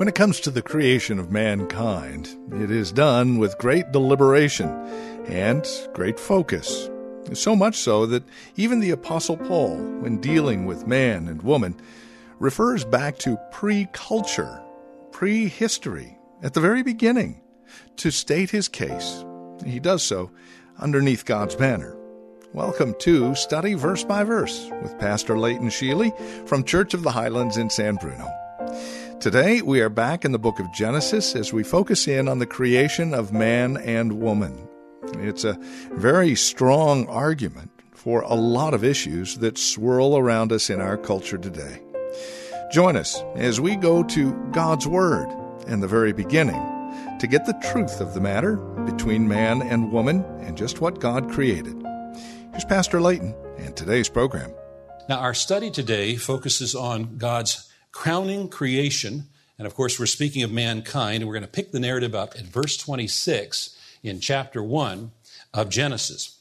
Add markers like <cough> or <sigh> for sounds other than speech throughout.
When it comes to the creation of mankind, it is done with great deliberation and great focus. So much so that even the Apostle Paul, when dealing with man and woman, refers back to pre culture, pre history, at the very beginning, to state his case. He does so underneath God's banner. Welcome to Study Verse by Verse with Pastor Leighton Sheely from Church of the Highlands in San Bruno. Today, we are back in the book of Genesis as we focus in on the creation of man and woman. It's a very strong argument for a lot of issues that swirl around us in our culture today. Join us as we go to God's Word in the very beginning to get the truth of the matter between man and woman and just what God created. Here's Pastor Leighton and today's program. Now, our study today focuses on God's crowning creation. And of course, we're speaking of mankind, and we're going to pick the narrative up at verse 26 in chapter 1 of Genesis.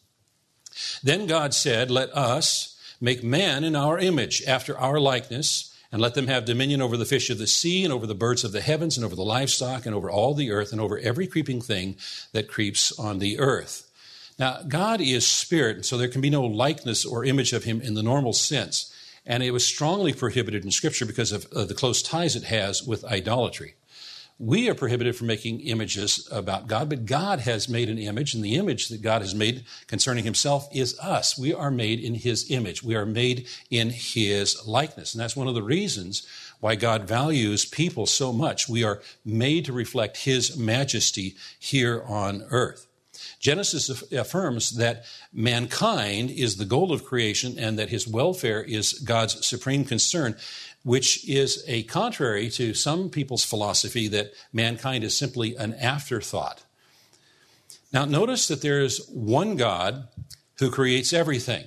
Then God said, Let us make man in our image, after our likeness, and let them have dominion over the fish of the sea, and over the birds of the heavens, and over the livestock, and over all the earth, and over every creeping thing that creeps on the earth. Now, God is spirit, so there can be no likeness or image of him in the normal sense. And it was strongly prohibited in Scripture because of the close ties it has with idolatry. We are prohibited from making images about God, but God has made an image, and the image that God has made concerning himself is us. We are made in his image. We are made in his likeness. And that's one of the reasons why God values people so much. We are made to reflect his majesty here on earth. Genesis affirms that mankind is the goal of creation and that his welfare is God's supreme concern, which is a contrary to some people's philosophy that mankind is simply an afterthought. Now, notice that there is one God who creates everything.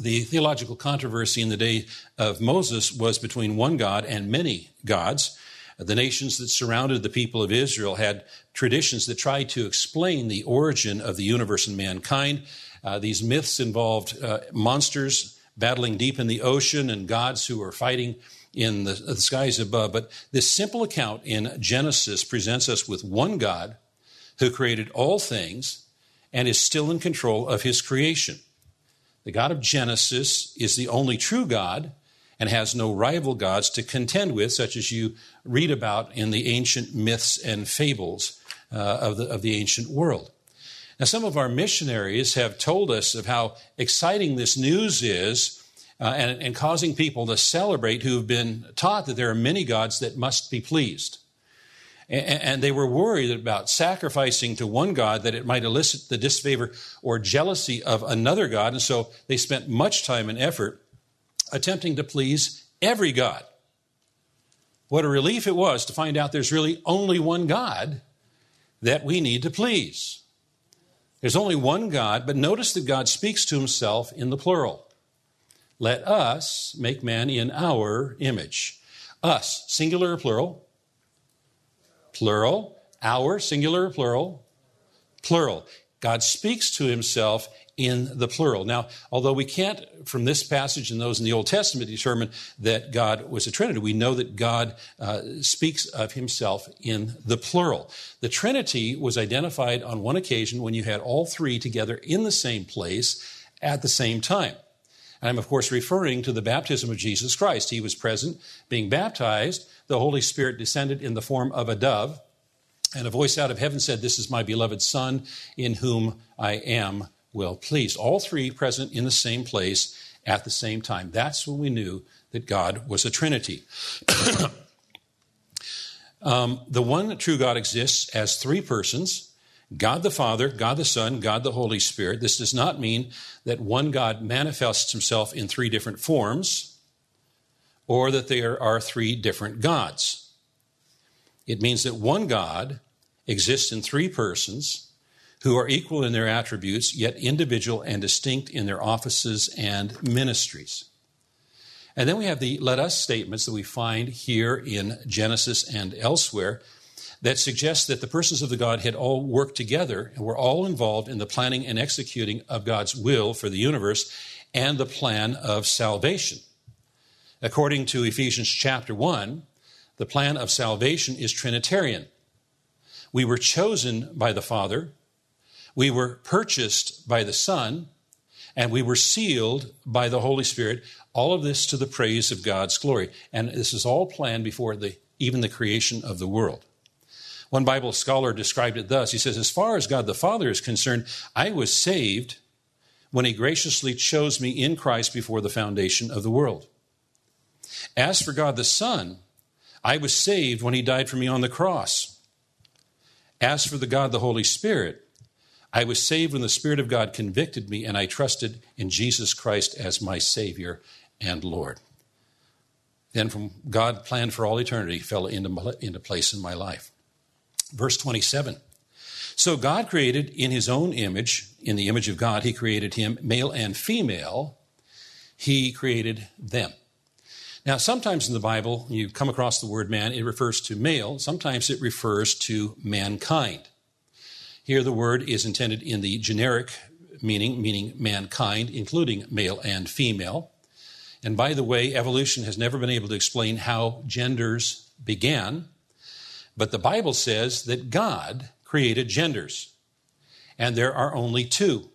The theological controversy in the day of Moses was between one God and many gods. The nations that surrounded the people of Israel had traditions that tried to explain the origin of the universe and mankind. Uh, these myths involved uh, monsters battling deep in the ocean and gods who were fighting in the, the skies above. But this simple account in Genesis presents us with one God who created all things and is still in control of his creation. The God of Genesis is the only true God and has no rival gods to contend with, such as you read about in the ancient myths and fables uh, of, the, of the ancient world. Now, some of our missionaries have told us of how exciting this news is uh, and, and causing people to celebrate who have been taught that there are many gods that must be pleased. And, and they were worried about sacrificing to one God that it might elicit the disfavor or jealousy of another God. And so they spent much time and effort attempting to please every God. What a relief it was to find out there's really only one God that we need to please. There's only one God, but notice that God speaks to himself in the plural. Let us make man in our image. Us, singular or plural? Plural. Our, singular or plural? Plural. God speaks to himself in the plural. Now, although we can't, from this passage and those in the Old Testament, determine that God was a Trinity, we know that God uh, speaks of himself in the plural. The Trinity was identified on one occasion when you had all three together in the same place at the same time. And I'm, of course, referring to the baptism of Jesus Christ. He was present, being baptized. The Holy Spirit descended in the form of a dove. And a voice out of heaven said, This is my beloved Son, in whom I am well pleased. All three present in the same place at the same time. That's when we knew that God was a Trinity. <coughs> um, the one true God exists as three persons God the Father, God the Son, God the Holy Spirit. This does not mean that one God manifests himself in three different forms or that there are three different gods. It means that one God exists in three persons who are equal in their attributes, yet individual and distinct in their offices and ministries. And then we have the let us statements that we find here in Genesis and elsewhere that suggest that the persons of the Godhead all worked together and were all involved in the planning and executing of God's will for the universe and the plan of salvation. According to Ephesians chapter 1, the plan of salvation is Trinitarian. We were chosen by the Father, we were purchased by the Son, and we were sealed by the Holy Spirit. All of this to the praise of God's glory. And this is all planned before the, even the creation of the world. One Bible scholar described it thus He says, As far as God the Father is concerned, I was saved when He graciously chose me in Christ before the foundation of the world. As for God the Son, I was saved when He died for me on the cross. As for the God the Holy Spirit, I was saved when the Spirit of God convicted me and I trusted in Jesus Christ as my Savior and Lord. Then, from God planned for all eternity, fell into, into place in my life. Verse 27. So God created in his own image, in the image of God, he created him, male and female, he created them. Now, sometimes in the Bible, you come across the word man, it refers to male, sometimes it refers to mankind. Here, the word is intended in the generic meaning, meaning mankind, including male and female. And by the way, evolution has never been able to explain how genders began. But the Bible says that God created genders, and there are only two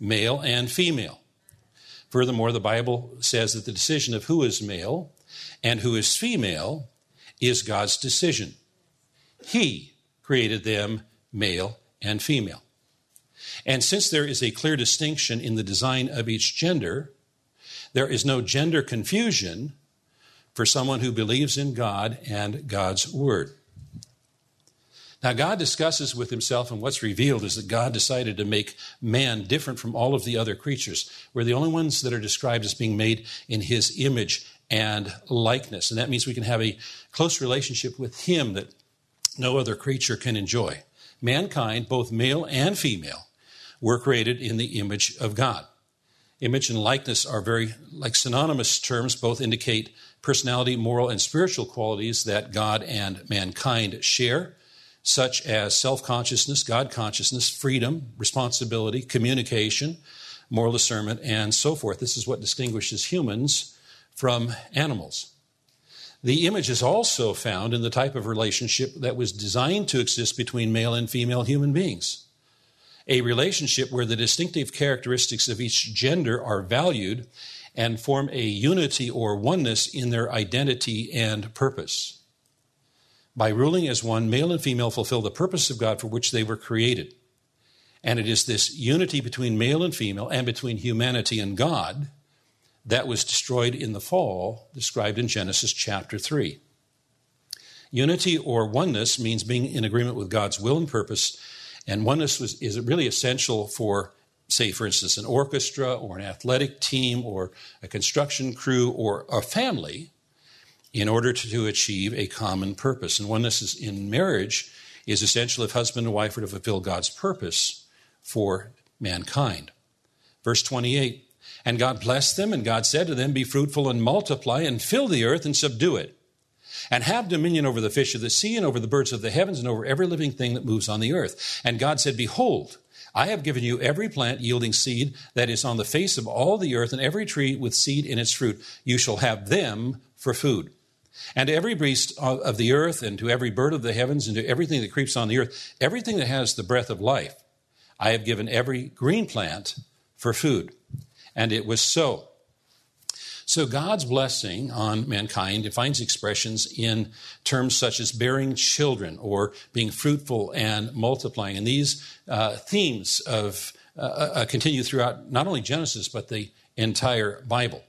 male and female. Furthermore, the Bible says that the decision of who is male and who is female is God's decision. He created them male and female. And since there is a clear distinction in the design of each gender, there is no gender confusion for someone who believes in God and God's Word. Now, God discusses with himself, and what's revealed is that God decided to make man different from all of the other creatures. We're the only ones that are described as being made in his image and likeness. And that means we can have a close relationship with him that no other creature can enjoy. Mankind, both male and female, were created in the image of God. Image and likeness are very like synonymous terms, both indicate personality, moral, and spiritual qualities that God and mankind share such as self consciousness, God consciousness, freedom, responsibility, communication, moral discernment, and so forth. This is what distinguishes humans from animals. The image is also found in the type of relationship that was designed to exist between male and female human beings. A relationship where the distinctive characteristics of each gender are valued and form a unity or oneness in their identity and purpose. By ruling as one, male and female fulfill the purpose of God for which they were created. And it is this unity between male and female and between humanity and God that was destroyed in the fall, described in Genesis chapter 3. Unity or oneness means being in agreement with God's will and purpose, and oneness was, is really essential for, say, for instance, an orchestra or an athletic team or a construction crew or a family in order to, achieve a common purpose. And oneness is in marriage is essential if husband and wife are to fulfill God's purpose for mankind. Verse 28 And God blessed them, and God said to them, Be fruitful and multiply, and fill the earth and subdue it, and have dominion over the fish of the sea, and over the birds of the heavens, and over every living thing that moves on the earth. And God said, Behold, I have given you every plant yielding seed that is on the face of all the earth, and every tree with seed in its fruit. You shall have them for food. And to every beast of the earth, and to every bird of the heavens, and to everything that creeps on the earth, everything that has the breath of life, I have given every green plant for food. And it was so. So God's blessing on mankind finds expressions in terms such as bearing children or being fruitful and multiplying. And these uh, themes of uh, uh, continue throughout not only Genesis but the entire Bible.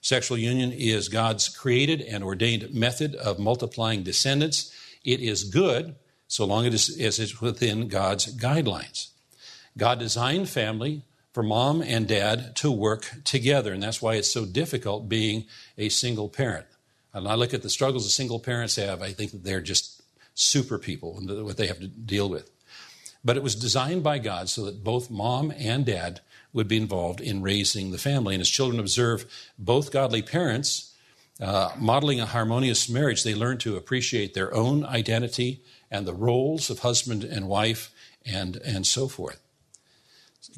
Sexual union is God's created and ordained method of multiplying descendants. It is good so long as it's within God's guidelines. God designed family for mom and dad to work together, and that's why it's so difficult being a single parent. And I look at the struggles that single parents have, I think that they're just super people and what they have to deal with. But it was designed by God so that both mom and dad would be involved in raising the family. And as children observe both godly parents uh, modeling a harmonious marriage, they learn to appreciate their own identity and the roles of husband and wife and, and so forth.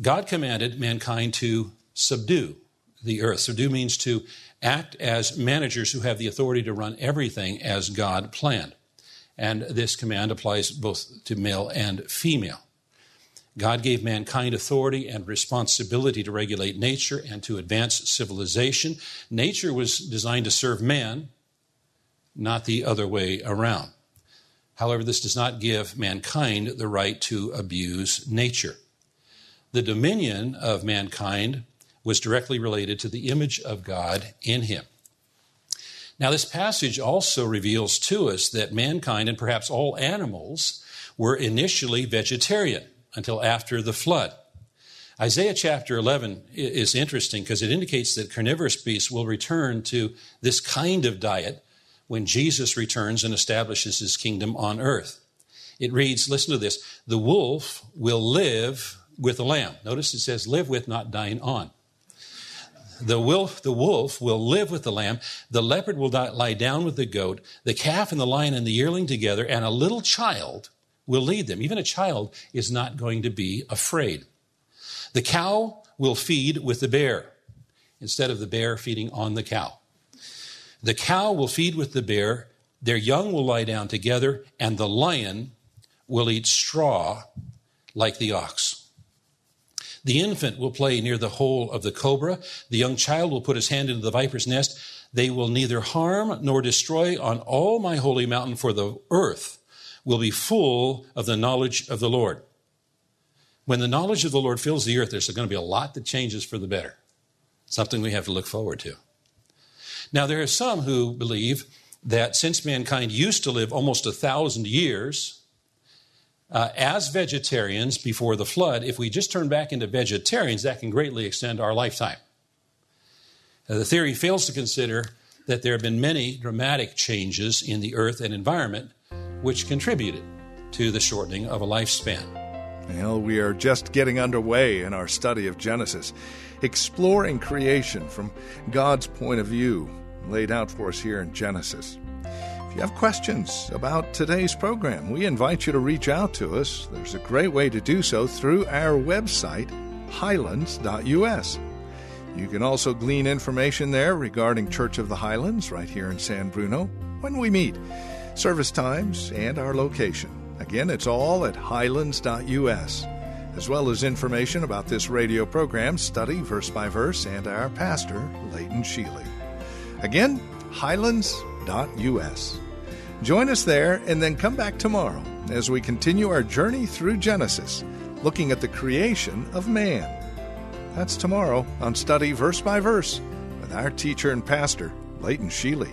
God commanded mankind to subdue the earth. Subdue means to act as managers who have the authority to run everything as God planned. And this command applies both to male and female. God gave mankind authority and responsibility to regulate nature and to advance civilization. Nature was designed to serve man, not the other way around. However, this does not give mankind the right to abuse nature. The dominion of mankind was directly related to the image of God in him. Now, this passage also reveals to us that mankind, and perhaps all animals, were initially vegetarian until after the flood. Isaiah chapter 11 is interesting because it indicates that carnivorous beasts will return to this kind of diet when Jesus returns and establishes his kingdom on earth. It reads, listen to this, the wolf will live with the lamb. Notice it says live with, not dine on. The wolf, the wolf will live with the lamb. The leopard will lie down with the goat. The calf and the lion and the yearling together, and a little child will lead them. Even a child is not going to be afraid. The cow will feed with the bear instead of the bear feeding on the cow. The cow will feed with the bear, their young will lie down together, and the lion will eat straw like the ox. The infant will play near the hole of the cobra. The young child will put his hand into the viper's nest. They will neither harm nor destroy on all my holy mountain, for the earth will be full of the knowledge of the Lord. When the knowledge of the Lord fills the earth, there's going to be a lot that changes for the better. Something we have to look forward to. Now, there are some who believe that since mankind used to live almost a thousand years uh, as vegetarians before the flood, if we just turn back into vegetarians, that can greatly extend our lifetime. Uh, the theory fails to consider that there have been many dramatic changes in the earth and environment which contributed to the shortening of a lifespan. Well, we are just getting underway in our study of Genesis, exploring creation from God's point of view laid out for us here in Genesis. If you have questions about today's program, we invite you to reach out to us. There's a great way to do so through our website, highlands.us. You can also glean information there regarding Church of the Highlands right here in San Bruno when we meet, service times, and our location. Again, it's all at highlands.us, as well as information about this radio program, study verse by verse, and our pastor, Leighton Sheely. Again, highlands.us. Join us there and then come back tomorrow as we continue our journey through Genesis, looking at the creation of man. That's tomorrow on Study Verse by Verse with our teacher and pastor, Leighton Sheely.